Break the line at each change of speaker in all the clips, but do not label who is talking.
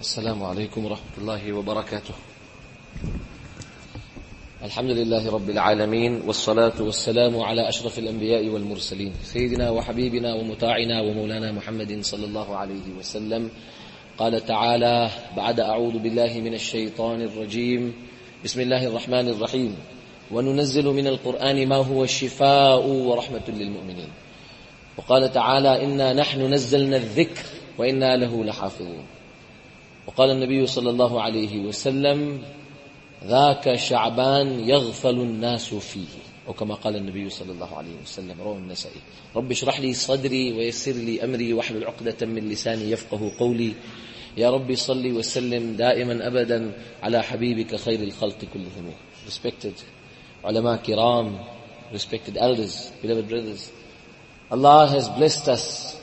السلام عليكم ورحمة الله وبركاته. الحمد لله رب العالمين والصلاة والسلام على أشرف الأنبياء والمرسلين سيدنا وحبيبنا ومطاعنا ومولانا محمد صلى الله عليه وسلم. قال تعالى بعد أعوذ بالله من الشيطان الرجيم. بسم الله الرحمن الرحيم. وننزل من القرآن ما هو شفاء ورحمة للمؤمنين. وقال تعالى إنا نحن نزلنا الذكر وإنا له لحافظون. وقال النبي صلى الله عليه وسلم ذاك شعبان يغفل الناس فيه. أو كما قال النبي صلى الله عليه وسلم رواه النسائي. رب اشرح لي صدري ويسر لي أمري واحلل عقدة من لساني يفقه قولي. يا ربي صل وسلم دائما أبدا على حبيبك خير الخلق كلهم. Respected ulama kiram respected elders beloved brothers. Allah has blessed us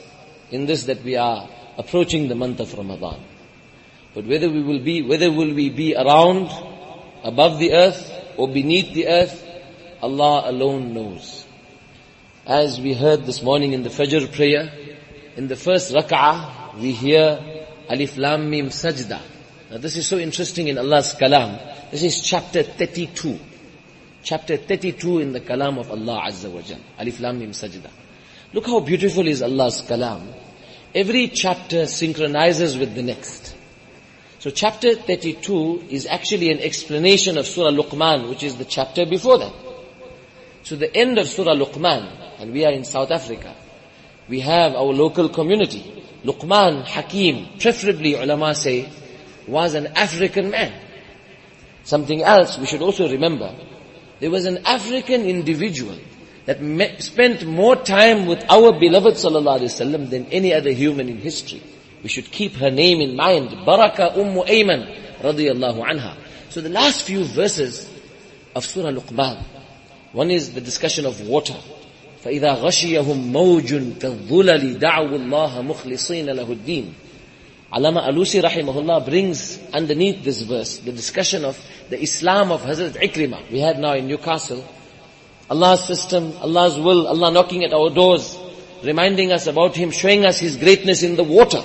in this that we are approaching the month of Ramadan. But whether we will be whether will we be around above the earth or beneath the earth, Allah alone knows. As we heard this morning in the Fajr prayer, in the first rak'ah, we hear Alif Lam Mim Sajda. Now this is so interesting in Allah's Kalam. This is chapter 32. Chapter 32 in the Kalam of Allah Azza wa Jal. Alif Lam Mim Sajda. Look how beautiful is Allah's Kalam. Every chapter synchronizes with the next. So chapter 32 is actually an explanation of Surah Luqman, which is the chapter before that. So the end of Surah Luqman, and we are in South Africa, we have our local community. Luqman Hakim, preferably ulama say, was an African man. Something else we should also remember, there was an African individual that spent more time with our beloved sallallahu alaihi wasallam than any other human in history. We should keep her name in mind. Baraka Ummu Ayman radiyallahu anha. So the last few verses of Surah Luqman, one is the discussion of water. فَإِذَا غَشِيَهُمْ مَوْجٌ كَالظُّلَلِ دَعْوُوا اللَّهَ مُخْلِصِينَ لَهُ الدِّينَ Alama Alusi rahimahullah brings underneath this verse the discussion of the Islam of Hazrat Ikrimah. We had now in Newcastle. Allah's system, Allah's will, Allah knocking at our doors, reminding us about Him, showing us His greatness in the water.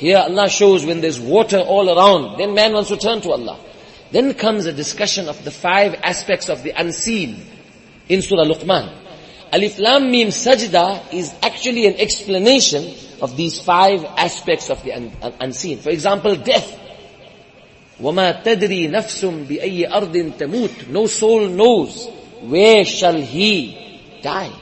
Here Allah shows when there's water all around, then man wants to turn to Allah. Then comes a discussion of the five aspects of the unseen in Surah Luqman. Alif Lam Mim Sajda is actually an explanation of these five aspects of the un- un- unseen. For example, death. وَمَا تَدْرِي نَفْسٌ بِأَيِّ أَرْضٍ تَمُوتُ No soul knows where shall he die.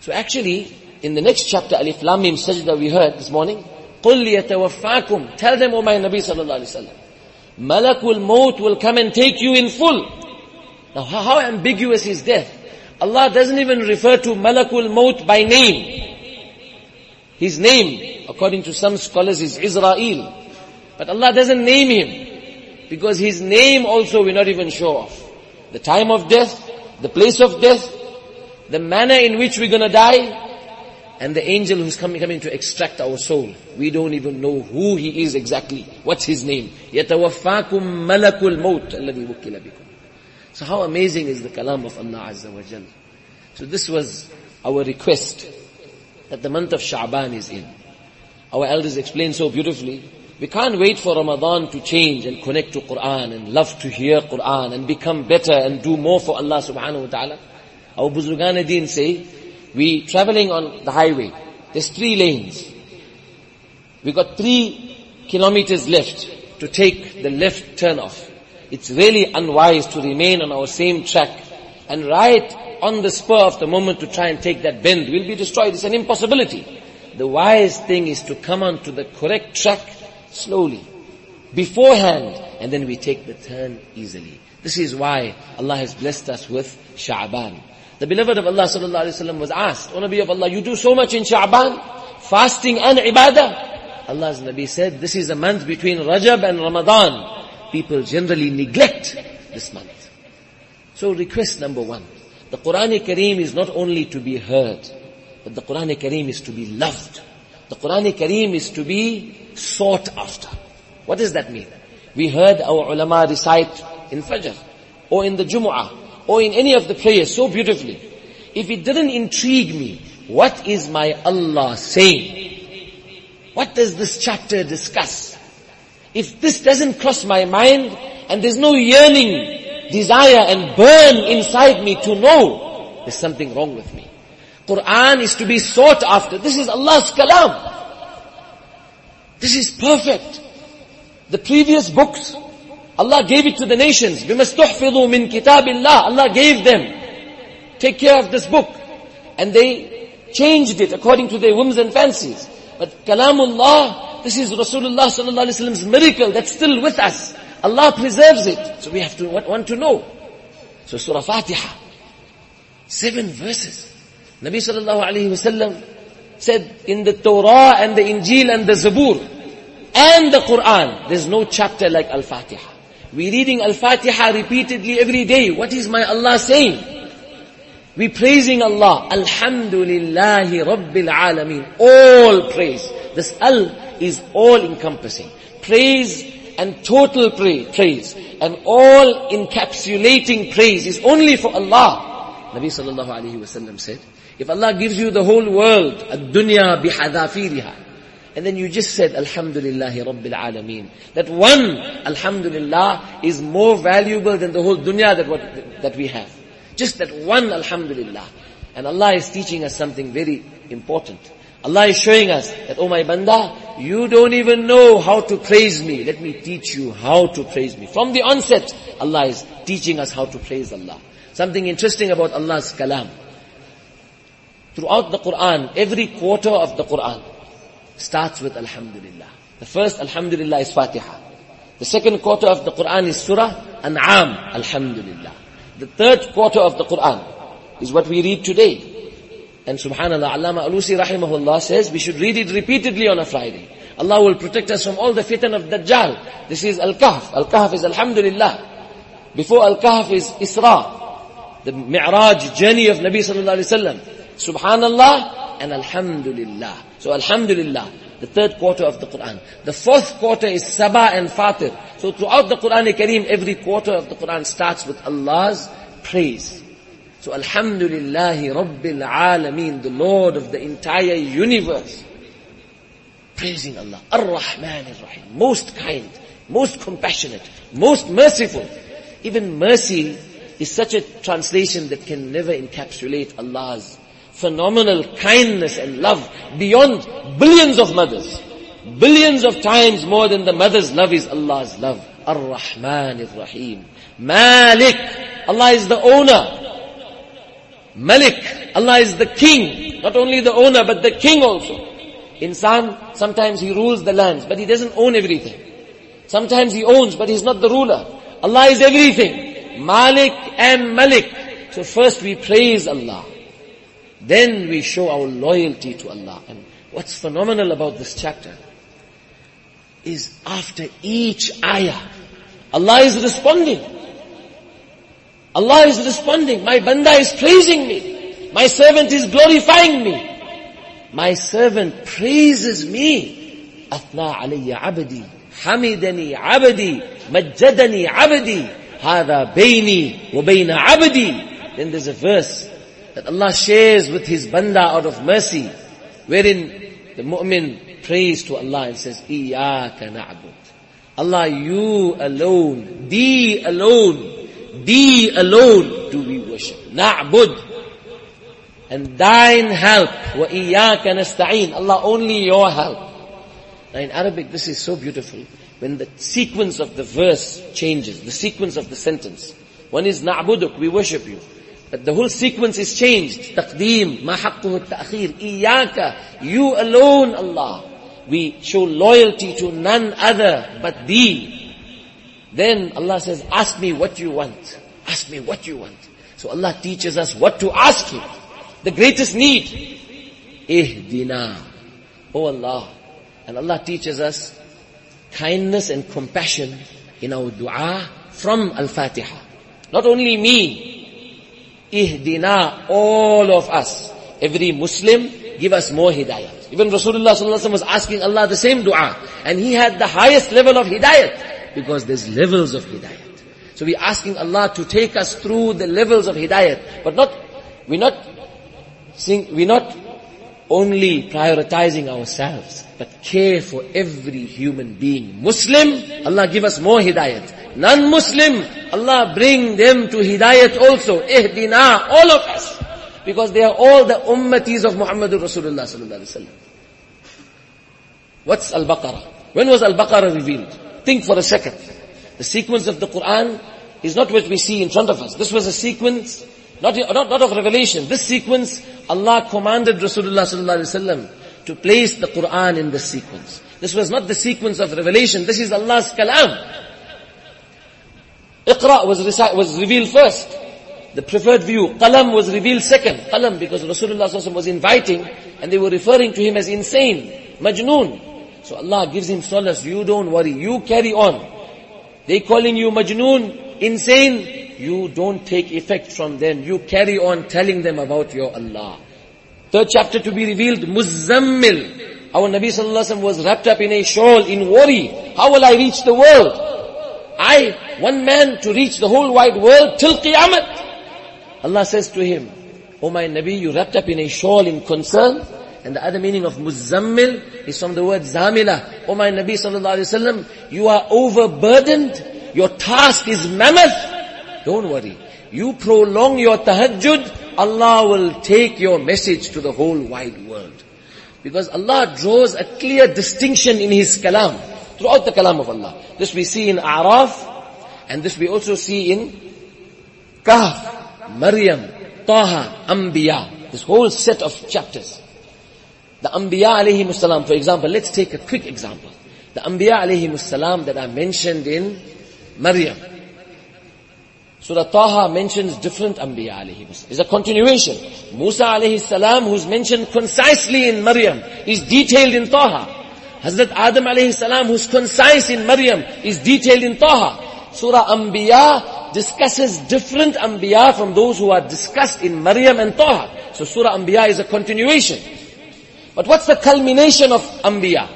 So actually, in the next chapter, Alif Lam Mim Sajda we heard this morning, قُلْ يَتَوَفَّاكُمْ Tell them, O my Nabi sallallahu alayhi wa sallam, Malakul Maut will come and take you in full. Now how, how ambiguous is death? Allah doesn't even refer to Malakul Maut by name. His name, according to some scholars, is Israel. But Allah doesn't name him. Because his name also we're not even sure of. The time of death, the place of death, the manner in which we're gonna die, and the angel who's coming, coming to extract our soul. We don't even know who he is exactly. What's his name? يَتَوَفَّاكُمْ مَلَكُ الْمَوْتِ الَّذِي وُكِّلَ بِكُمْ So how amazing is the kalam of Allah Azza wa Jal. So this was our request that the month of Sha'ban is in. Our elders explained so beautifully. We can't wait for Ramadan to change and connect to Quran and love to hear Quran and become better and do more for Allah subhanahu wa ta'ala. Our Buzurgan Deen say, we traveling on the highway. There's three lanes. We got three kilometers left to take the left turn off. It's really unwise to remain on our same track and right on the spur of the moment to try and take that bend. We'll be destroyed. It's an impossibility. The wise thing is to come onto the correct track slowly, beforehand, and then we take the turn easily. This is why Allah has blessed us with Sha'ban. The beloved of Allah sallallahu alaihi wasallam was asked, O Nabi of Allah, you do so much in Sha'ban, fasting and ibadah. Allah's Nabi said, this is a month between Rajab and Ramadan. People generally neglect this month. So request number one. The Quran Kareem is not only to be heard, but the Quran Kareem is to be loved. The Quran Kareem is to be sought after. What does that mean? We heard our ulama recite in Fajr, or in the Jumu'ah, or in any of the prayers so beautifully. If it didn't intrigue me, what is my Allah saying? What does this chapter discuss? If this doesn't cross my mind and there's no yearning, desire and burn inside me to know, there's something wrong with me. Quran is to be sought after. This is Allah's kalam. This is perfect. The previous books, Allah gave it to the nations. We must تُحْفِظُوا مِن كِتَابِ اللَّهِ Allah gave them. Take care of this book. And they changed it according to their whims and fancies. But Kalamullah, this is Rasulullah sallallahu alaihi wasallam's miracle that's still with us. Allah preserves it. So we have to want to know. So Surah Fatiha, seven verses. Nabi sallallahu alaihi wasallam said in the Torah and the Injil and the Zabur and the Quran, there's no chapter like Al-Fatiha. We're reading Al-Fatiha repeatedly every day. What is my Allah saying? We praising Allah. Alhamdulillahi Rabbil Alameen. All praise. This Al is all encompassing. Praise and total praise and all encapsulating praise is only for Allah. Nabi sallallahu alayhi wasallam said, if Allah gives you the whole world, ad-dunya bihadafiriha, and then you just said, Alhamdulillahi Rabbil Alameen. That one, Alhamdulillah, is more valuable than the whole dunya that, what, that we have. Just that one Alhamdulillah. And Allah is teaching us something very important. Allah is showing us that, oh my banda, you don't even know how to praise me. Let me teach you how to praise me. From the onset, Allah is teaching us how to praise Allah. Something interesting about Allah's kalam. Throughout the Quran, every quarter of the Quran starts with Alhamdulillah. The first Alhamdulillah is Fatiha. The second quarter of the Quran is Surah An'am, Alhamdulillah. The third quarter of the Quran is what we read today. And subhanAllah, Allama Alusi rahimahullah says we should read it repeatedly on a Friday. Allah will protect us from all the fitan of Dajjal. This is Al-Kahf. Al-Kahf is Alhamdulillah. Before Al-Kahf is Isra. The Mi'raj journey of Nabi sallallahu alayhi wa sallam. Subhanallah and Alhamdulillah. So Alhamdulillah, the third quarter of the Quran. The fourth quarter is Sabah and Fatir. So throughout the Quran Kareem, every quarter of the Quran starts with Allah's praise. So Alhamdulillahi Rabbil Alameen, the Lord of the entire universe. Praising Allah. Ar-Rahman Ar-Rahim. Most kind, most compassionate, most merciful. Even mercy is such a translation that can never encapsulate Allah's phenomenal kindness and love beyond billions of mothers. Billions of times more than the mother's love is Allah's love. Ar-Rahman Ar-Rahim. Malik. Allah is the owner. Malik. Allah is the king. Not only the owner, but the king also. Insan, sometimes he rules the lands, but he doesn't own everything. Sometimes he owns, but he's not the ruler. Allah is everything. Malik and Malik. So first we praise Allah. Then we show our loyalty to Allah. And what's phenomenal about this chapter is after each ayah, Allah is responding. Allah is responding. My banda is praising me. My servant is glorifying me. My servant praises me. Alayya abdi. Hamidani abdi. Majjadani abdi. Hada bayni wa bayna abdi. Then there's a verse that Allah shares with His banda out of mercy, wherein the mu'min prays to Allah and says, Iyaka na'bud. Allah, you alone, thee alone, thee alone do we worship. Na'bud. And thine help, iyaka nasta'een. Allah, only your help. Now in Arabic, this is so beautiful. When the sequence of the verse changes, the sequence of the sentence. One is na'buduk, we worship you. But the whole sequence is changed. Taqdeem, ma haqquhu ta'khir, iyaka, you alone Allah. We show loyalty to none other but thee. Then Allah says, ask me what you want. Ask me what you want. So Allah teaches us what to ask Him. The greatest need. Ihdina. Oh Allah. And Allah teaches us kindness and compassion in our dua from Al-Fatiha. Not only me, Ihdina, all of us. Every Muslim, give us more hidayat. Even Rasulullah was asking Allah the same dua. And he had the highest level of hidayat. Because there's levels of hidayat. So we're asking Allah to take us through the levels of hidayat. But not, we're not, sing, we're not only prioritizing ourselves, but care for every human being. Muslim, Allah give us more hidayat. Non-Muslim, Allah bring them to hidayat also. Ihdina, all of us. Because they are all the ummatis of Muhammadur Rasulullah sallallahu alaihi wasallam. What's Al-Baqarah? When was Al-Baqarah revealed? Think for a second. The sequence of the Quran is not what we see in front of us. This was a sequence, not, not, not of revelation. This sequence, Allah commanded Rasulullah sallallahu alaihi wasallam to place the Quran in this sequence. This was not the sequence of revelation. This is Allah's kalam. Iqra was, was revealed first. The preferred view. Qalam was revealed second. Qalam because Rasulullah was inviting and they were referring to him as insane, majnoon. So Allah gives him solace. You don't worry. You carry on. They calling you majnoon, insane. You don't take effect from them. You carry on telling them about your Allah. Third chapter to be revealed, Muzzammil. Our Nabi Sallallahu Alaihi Wasallam was wrapped up in a shawl, in worry. How will I reach the world? I, one man to reach the whole wide world till Qiyamah. Allah says to him, O my Nabi, you wrapped up in a shawl in concern. And the other meaning of muzammil is from the word zamila. O my Nabi sallallahu alayhi wasallam, you are overburdened. Your task is mammoth. Don't worry. You prolong your tahajjud, Allah will take your message to the whole wide world. Because Allah draws a clear distinction in His kalam, throughout the kalam of Allah. This we see in A'raf, and this we also see in Kahf, Maryam, Taha, Anbiya. This whole set of chapters. The Anbiya alayhi salam, for example, let's take a quick example. The Anbiya alayhi salam that are mentioned in Maryam. Surah Taha mentions different Anbiya alayhi It's a continuation. Musa alayhi salam, who's mentioned concisely in Maryam, is detailed in Taha. Hazrat Adam alayhi salam, who's concise in Maryam, is detailed in Taha. Surah Anbiya discusses different Anbiya from those who are discussed in Maryam and Taha. So Surah Anbiya is a continuation. But what's the culmination of Anbiya?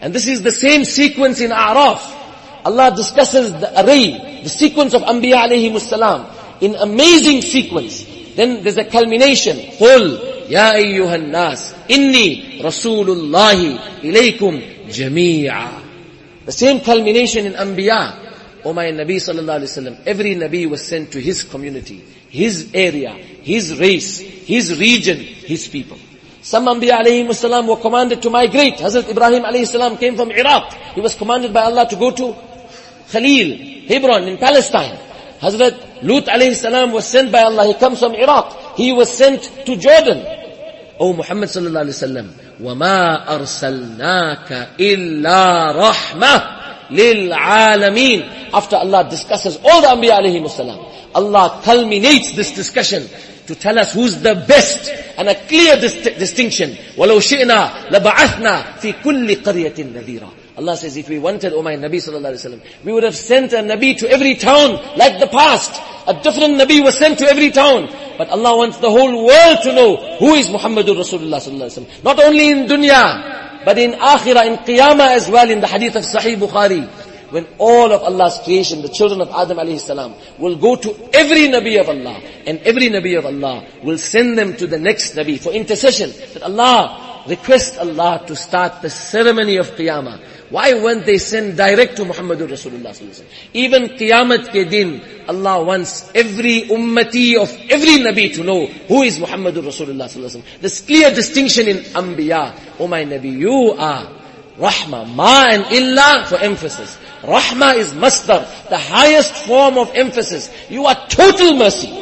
And this is the same sequence in A'raf. Allah discusses the array, the sequence of Anbiya alayhi salam in amazing sequence. Then there's a culmination. قُلْ يَا أَيُّهَا النَّاسِ إِنِّي رَسُولُ اللَّهِ إِلَيْكُمْ جَمِيعًا The same culmination in Anbiya. O my Nabi sallallahu alayhi wasallam, every Nabi was sent to his community, his area, his race, his region, his people. Some Anbiya alayhi salam were commanded to migrate. Hazrat Ibrahim alayhi salam came from Iraq. He was commanded by Allah to go to Khalil, Hebron in Palestine. Hazrat Lut alayhi salam was sent by Allah. He comes from Iraq. He was sent to Jordan. O Muhammad sallallahu alayhi wa sallam, وَمَا أَرْسَلْنَاكَ إِلَّا رَحْمَةً لِلْعَالَمِينَ After Allah discusses all the Anbiya alayhi salam, Allah culminates this discussion to tell us who's the best and a clear distinction. وَلَوْ شِئْنَا لَبَعَثْنَا فِي كُلِّ قَرْيَةٍ نَذِيرًا Allah says, if we wanted, O oh my Nabi sallallahu alayhi wa we would have sent a Nabi to every town like the past. A different Nabi was sent to every town. But Allah wants the whole world to know who is Muhammadur Rasulullah sallallahu alayhi wa Not only in dunya, but in akhirah, in qiyamah as well, in the hadith of Sahih Bukhari when all of Allah's creation, the children of Adam alayhi salam, will go to every Nabi of Allah, and every Nabi of Allah will send them to the next Nabi for intercession, that Allah, request Allah to start the ceremony of Qiyamah. Why weren't they sent direct to Muhammadur Rasulullah Even Qiyamat ke din, Allah wants every ummati of every Nabi to know who is Muhammadur Rasulullah This clear distinction in Anbiya. Oh my Nabi, you are Rahma, Ma and Illa for emphasis. Rahma is masdar, the highest form of emphasis. You are total mercy,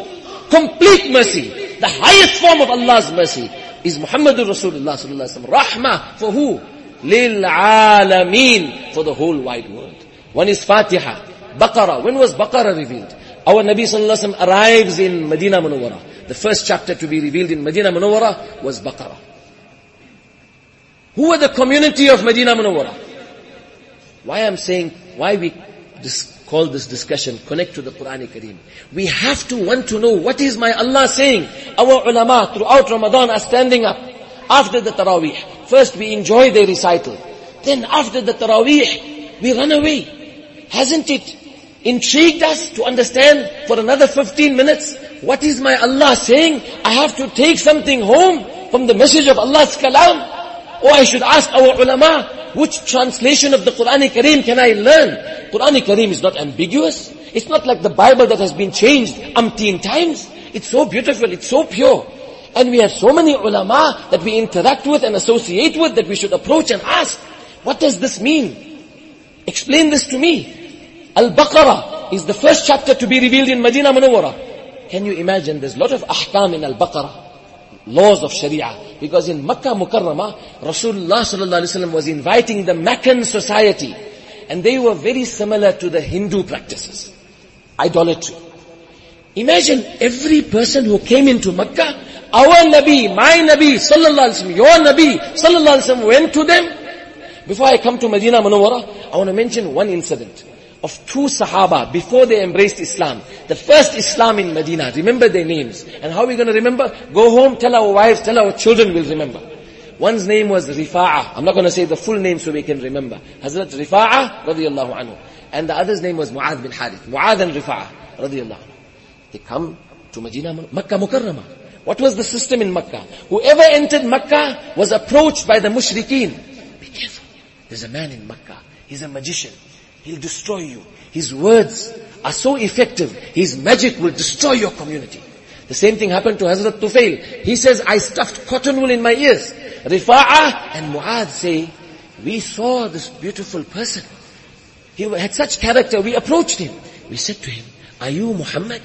complete mercy. The highest form of Allah's mercy is Muhammadur Rasulullah sallallahu alaihi wasallam. Rahma for who? Lil alameen for the whole wide world. One is Fatiha, Baqarah. When was Baqarah revealed? Our Nabi sallallahu alaihi Wasallam arrives in Medina Munawwara. The first chapter to be revealed in Medina Munawwara was Baqarah. Who were the community of Medina Munawwara? Why I'm saying why we call this discussion connect to the Quran Kareem. We have to want to know what is my Allah saying. Our ulama throughout Ramadan are standing up after the Taraweeh. First we enjoy their recital. Then after the Taraweeh, we run away. Hasn't it intrigued us to understand for another 15 minutes what is my Allah saying? I have to take something home. from the message of Allah's kalam? Or I should ask our ulama, which translation of the Quran Kareem can I learn? Quran Kareem is not ambiguous. It's not like the Bible that has been changed umpteen times. It's so beautiful, it's so pure. And we have so many ulama that we interact with and associate with that we should approach and ask, what does this mean? Explain this to me. Al-Baqarah is the first chapter to be revealed in Medina Munawwara. Can you imagine? There's a lot of ahkam in Al-Baqarah. Laws of Sharia. Because in Makkah Mukarramah, Rasulullah wasallam was inviting the Meccan society. And they were very similar to the Hindu practices. Idolatry. Imagine every person who came into Makkah, our Nabi, my Nabi, sallallahu alaihi wasallam, your Nabi, sallallahu alaihi wasallam went to them before I come to Medina Munawwara, I want to mention one incident of two Sahaba before they embraced Islam. The first Islam in Medina. Remember their names. And how are we going to remember? Go home, tell our wives, tell our children we'll remember. One's name was Rifa'a. I'm not going to say the full name so we can remember. Hazrat Rifa'a radiallahu anhu. And the other's name was Mu'adh bin Harith. Mu'adh and Rifa'a radiallahu anhu. They come to Medina, Makkah Mukarramah. What was the system in Makkah? Whoever entered Makkah was approached by the mushrikeen. Be careful. There's a man in Makkah. He's a magician. He'll destroy you. His words are so effective. His magic will destroy your community. The same thing happened to Hazrat Tufail. He says, I stuffed cotton wool in my ears. Rifa'ah and Mu'adh say, we saw this beautiful person. He had such character. We approached him. We said to him, are you Muhammad?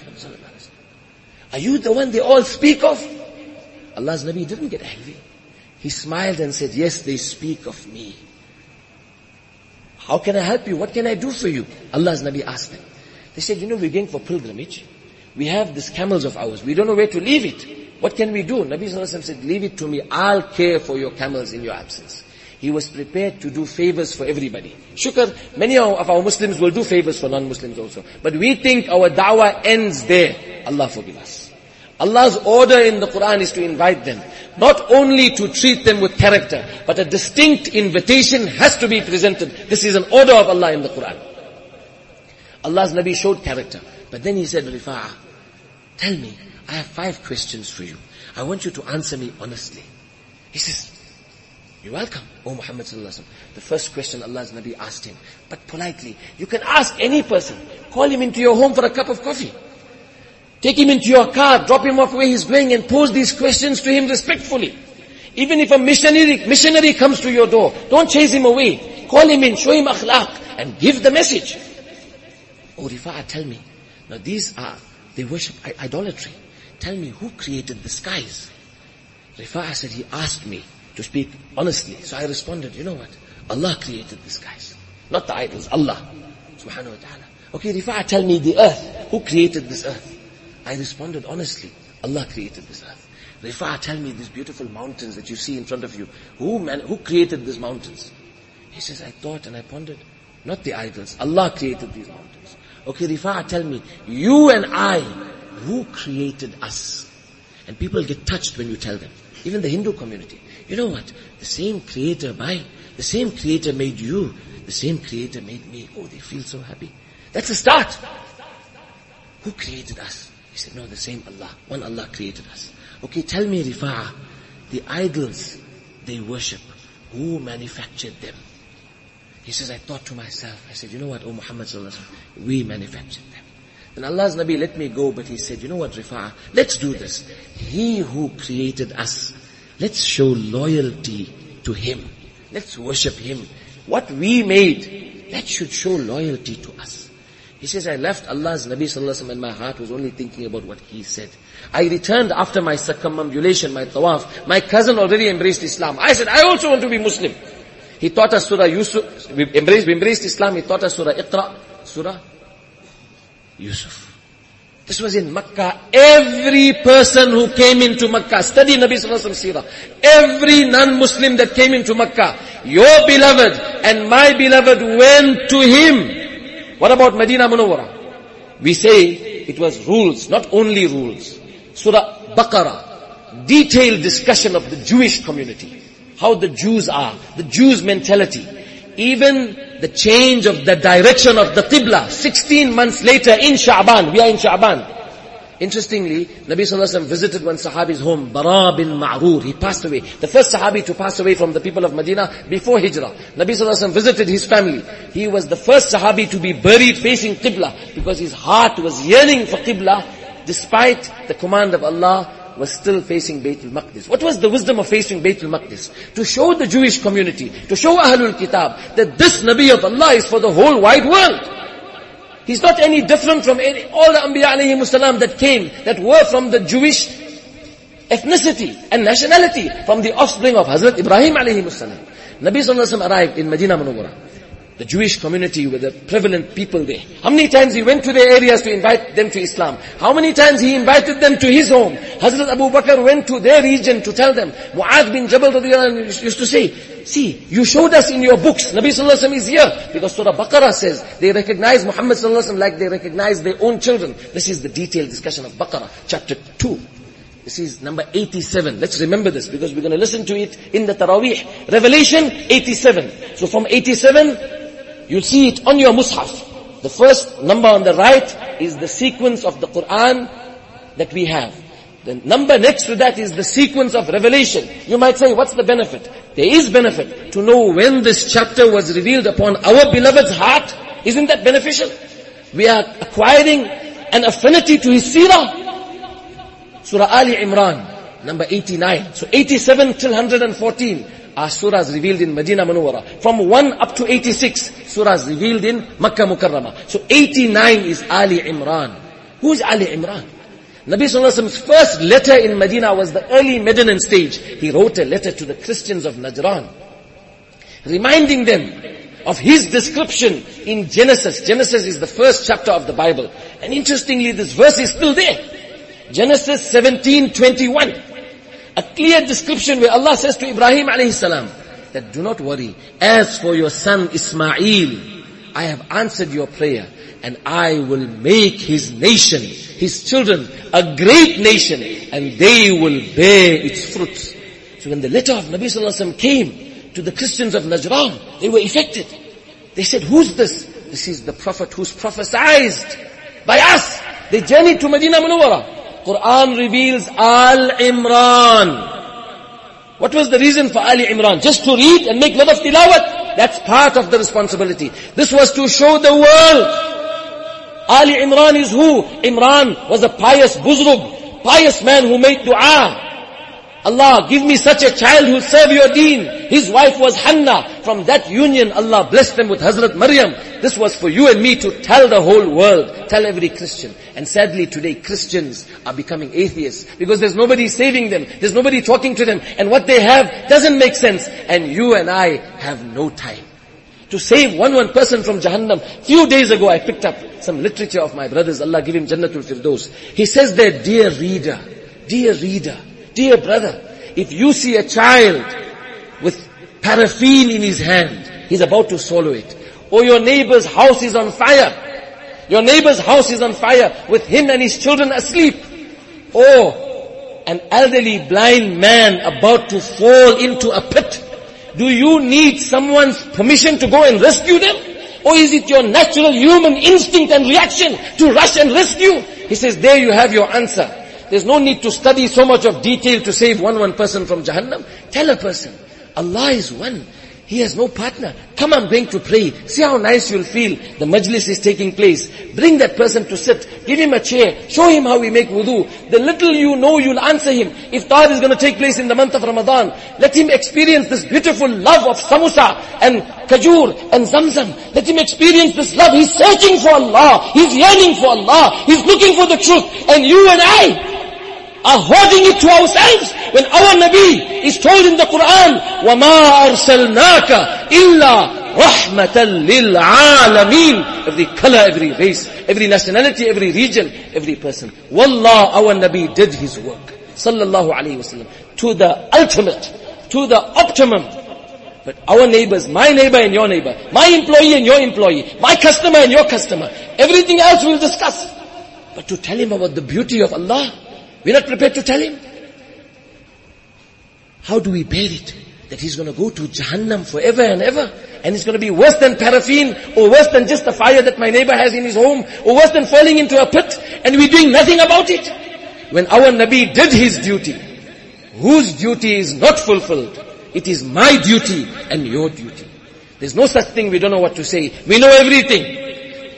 Are you the one they all speak of? Allah's Nabi didn't get angry. He smiled and said, yes, they speak of me. How can I help you? What can I do for you? Allah's Nabi asked them. They said, you know, we're going for pilgrimage. We have these camels of ours. We don't know where to leave it. What can we do? Nabi Sallallahu said, leave it to me. I'll care for your camels in your absence. He was prepared to do favors for everybody. Shukr, many of our Muslims will do favors for non-Muslims also. But we think our da'wah ends there. Allah forgive us. Allah's order in the Quran is to invite them. Not only to treat them with character, but a distinct invitation has to be presented. This is an order of Allah in the Quran. Allah's Nabi showed character. But then he said, Rifa'ah, tell me, I have five questions for you. I want you to answer me honestly. He says, you're welcome, O Muhammad sallallahu The first question Allah's Nabi asked him, but politely. You can ask any person. Call him into your home for a cup of coffee. Take him into your car, drop him off where he's going and pose these questions to him respectfully. Even if a missionary, missionary comes to your door, don't chase him away. Call him in, show him akhlaq and give the message. Oh Rifa'a, tell me. Now these are, they worship idolatry. Tell me who created the skies? Rifa'a said he asked me to speak honestly. So I responded, you know what? Allah created the skies. Not the idols, Allah. Subhanahu wa ta'ala. Okay, Rifa'a, tell me the earth. Who created this earth? I responded honestly, Allah created this earth. Rifa, tell me these beautiful mountains that you see in front of you, who man, who created these mountains? He says, I thought and I pondered, not the idols, Allah created these mountains. Okay, Rifa, tell me, you and I, who created us? And people get touched when you tell them. Even the Hindu community. You know what? The same creator, by the same creator made you, the same creator made me. Oh, they feel so happy. That's a start. Who created us? He said, no, the same Allah. One Allah created us. Okay, tell me, Rifa'ah, the idols they worship, who manufactured them? He says, I thought to myself, I said, you know what, O Muhammad sallallahu we manufactured them. Then Allah's Nabi let me go, but he said, you know what, Rifa'ah, let's do this. He who created us, let's show loyalty to Him. Let's worship Him. What we made, that should show loyalty to us. He says, I left Allah's Nabi Sallallahu and my heart was only thinking about what he said. I returned after my circumambulation, my tawaf. My cousin already embraced Islam. I said, I also want to be Muslim. He taught us Surah Yusuf. We embraced, we embraced Islam. He taught us Surah Iqra. Surah Yusuf. This was in Makkah. Every person who came into Makkah, study Nabi Sallallahu Alaihi Wasallam Every non-Muslim that came into Makkah, your beloved and my beloved went to him what about Medina Munawwara? We say it was rules, not only rules. Surah Baqarah, detailed discussion of the Jewish community. How the Jews are, the Jews mentality. Even the change of the direction of the Qibla, 16 months later in Sha'ban, we are in Sha'ban. Interestingly, Nabi Sallallahu Alaihi visited one Sahabi's home, Bara bin Ma'rur. He passed away. The first Sahabi to pass away from the people of Medina before Hijrah. Nabi Sallallahu Alaihi visited his family. He was the first Sahabi to be buried facing Qibla because his heart was yearning for Qibla despite the command of Allah was still facing Baytul Maqdis. What was the wisdom of facing Baytul Maqdis? To show the Jewish community, to show Ahlul Kitab, that this Nabi of Allah is for the whole wide world. He's not any different from any, all the Anbiya alayhi salam that came, that were from the Jewish ethnicity and nationality, from the offspring of Hazrat Ibrahim alayhi salam. Nabi sallallahu alayhi arrived in Medina Munawwara. The Jewish community were the prevalent people there. How many times he went to their areas to invite them to Islam? How many times he invited them to his home? Hazrat Abu Bakr went to their region to tell them. Mu'adh bin Jabal used to say, see, you showed us in your books, Nabi Sallallahu Alaihi Wasallam is here. Because Surah Baqarah says, they recognize Muhammad Sallallahu Alaihi Wasallam like they recognize their own children. This is the detailed discussion of Baqarah, chapter 2. This is number 87. Let's remember this because we're going to listen to it in the Taraweeh. Revelation 87. So from 87 You'll see it on your mushaf. The first number on the right is the sequence of the Quran that we have. The number next to that is the sequence of revelation. You might say, what's the benefit? There is benefit to know when this chapter was revealed upon our beloved's heart. Isn't that beneficial? We are acquiring an affinity to his seerah. Surah Ali Imran, number 89. So 87 till 114 Ah, are surahs revealed in Medina Munawwara. From 1 up to 86, surahs revealed in Makkah Mukarramah. So 89 is Ali Imran. Who is Ali Imran? Nabi Sallallahu first letter in Medina was the early Medinan stage. He wrote a letter to the Christians of Najran, reminding them of his description in Genesis. Genesis is the first chapter of the Bible. And interestingly, this verse is still there. Genesis 17, 21 a clear description where Allah says to Ibrahim alayhi salam, that do not worry. As for your son Ismail, I have answered your prayer and I will make his nation, his children, a great nation and they will bear its fruits. So when the letter of Nabi Sallallahu came to the Christians of Najran, they were affected. They said, who's this? This is the Prophet who's prophesied by us. They journeyed to Medina Munawwara. Quran reveals Al Imran. What was the reason for Ali Imran? Just to read and make lot of tilawat? That's part of the responsibility. This was to show the world. Ali Imran is who? Imran was a pious buzrug, pious man who made dua. Allah, give me such a child who'll serve your deen. His wife was Hannah. From that union, Allah blessed them with Hazrat Maryam. This was for you and me to tell the whole world, tell every Christian. And sadly today Christians are becoming atheists because there's nobody saving them. There's nobody talking to them. And what they have doesn't make sense. And you and I have no time. To save one one person from Jahannam. Few days ago I picked up some literature of my brothers. Allah give him Jannatul Firdaus. He says there, dear reader, dear reader, Dear brother, if you see a child with paraffin in his hand, he's about to swallow it. Or your neighbor's house is on fire. Your neighbor's house is on fire with him and his children asleep. Or an elderly blind man about to fall into a pit. Do you need someone's permission to go and rescue them? Or is it your natural human instinct and reaction to rush and rescue? He says, there you have your answer. There's no need to study so much of detail to save one one person from Jahannam. Tell a person, Allah is one. He has no partner. Come, I'm going to pray. See how nice you'll feel. The majlis is taking place. Bring that person to sit. Give him a chair. Show him how we make wudu. The little you know, you'll answer him. If Iftar is going to take place in the month of Ramadan, let him experience this beautiful love of samosa and kajur and zamzam. Let him experience this love. He's searching for Allah. He's yearning for Allah. He's looking for the truth. And you and I, are hoarding it to ourselves when our Nabi is told in the Quran, وَمَا أَرْسَلْنَاكَ إِلَّا رَحْمَةً لِلْعَالَمِينَ Every color, every race, every nationality, every region, every person. Wallah, our Nabi did his work. Sallallahu alayhi wasallam. To the ultimate, to the optimum. But our neighbors, my neighbor and your neighbor, my employee and your employee, my customer and your customer, everything else we'll discuss. But to tell him about the beauty of Allah, we're not prepared to tell him. How do we bear it? That he's going to go to Jahannam forever and ever. And it's going to be worse than paraffin, or worse than just the fire that my neighbor has in his home, or worse than falling into a pit. and we're doing nothing about it. When our Nabi did his duty, whose duty is not fulfilled, it is my duty and your duty. There's no such thing we don't know what to say. We know everything.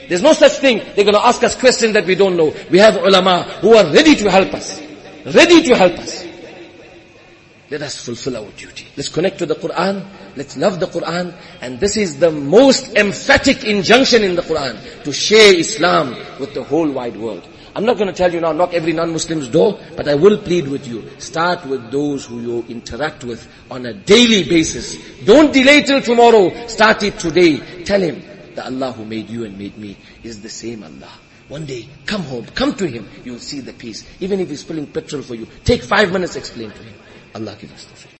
There's no such thing. They're going to ask us questions that we don't know. We have ulama who are ready to help us. Ready to help us. Let us fulfill our duty. Let's connect to the Quran. Let's love the Quran. And this is the most emphatic injunction in the Quran to share Islam with the whole wide world. I'm not going to tell you now, knock every non-Muslim's door, but I will plead with you. Start with those who you interact with on a daily basis. Don't delay till tomorrow. Start it today. Tell him that Allah who made you and made me is the same Allah. One day, come home, come to him, you'll see the peace. Even if he's filling petrol for you, take five minutes, explain to him. Allah give us the faith.